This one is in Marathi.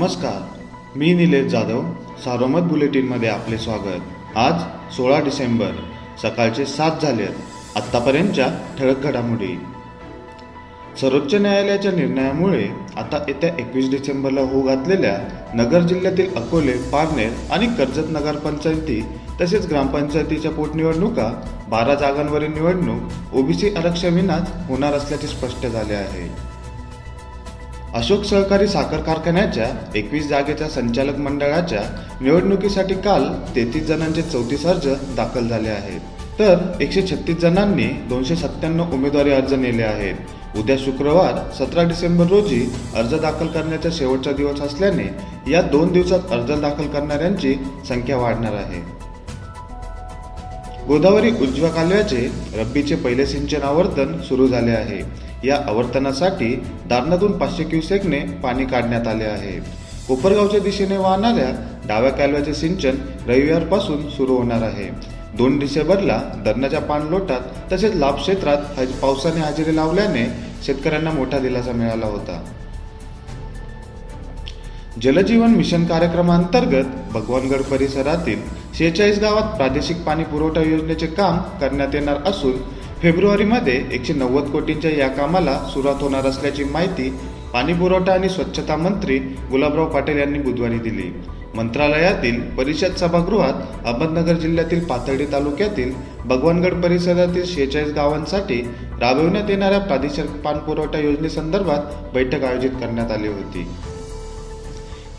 नमस्कार मी निलेश जाधव सारोमत बुलेटिनमध्ये आपले स्वागत. आज सोळा डिसेंबर सकाळचे सात झाले आत्तापर्यंतच्या ठळक घडामोडी. सर्वोच्च न्यायालयाच्या निर्णयामुळे आता येत्या एकवीस डिसेंबरला होऊ घातलेल्या नगर जिल्ह्यातील अकोले पारनेर आणि कर्जत नगरपंचायती तसेच ग्रामपंचायतीच्या पोटनिवडणुका बारा जागांवरील निवडणूक ओबीसी आरक्षणविनाच होणार असल्याचे स्पष्ट झाले आहे. अशोक सहकारी साखर कारखान्याच्या एकवीस जागेच्या संचालक मंडळाच्या निवडणुकीसाठी काल तेहतीस जणांचे चौतीस अर्ज दाखल झाले आहेत. तर एकशे छत्तीस जणांनी दोनशे सत्त्याण्णव उमेदवारी अर्ज नेले आहेत. उद्या शुक्रवार सतरा डिसेंबर रोजी अर्ज दाखल करण्याचा शेवटचा दिवस असल्याने या दोन दिवसात अर्ज दाखल करणाऱ्यांची संख्या वाढणार आहे. गोदावरी उजव्या कालव्याचे रब्बीचे पहिले सिंचन आवर्तन सुरू झाले आहे. या आवर्तनासाठी दारणातून पाचशे क्युसेकने पाणी काढण्यात आले आहे. कोपरगावच्या दिशेने वाहणाऱ्या डाव्या कालव्याचे सिंचन रविवारपासून सुरू होणार आहे. दोन डिसेंबरला धरणाच्या पाणलोटात तसेच लाभ क्षेत्रात पावसाने हजेरी लावल्याने शेतकऱ्यांना मोठा दिलासा मिळाला होता. जलजीवन मिशन कार्यक्रमांतर्गत भगवानगड परिसरातील शेहेचाळीस गावात प्रादेशिक पाणी पुरवठा योजनेचे काम करण्यात येणार असून फेब्रुवारीमध्ये एकशे नव्वद कोटींच्या या कामाला सुरुवात होणार असल्याची माहिती पाणी पुरवठा आणि स्वच्छता मंत्री गुलाबराव पाटील यांनी बुधवारी दिली. मंत्रालयातील परिषद सभागृहात अहमदनगर जिल्ह्यातील पाथर्डी तालुक्यातील भगवानगड परिसरातील शेहेचाळीस गावांसाठी राबविण्यात येणाऱ्या प्रादेशिक पाणपुरवठा योजनेसंदर्भात बैठक आयोजित करण्यात आली होती.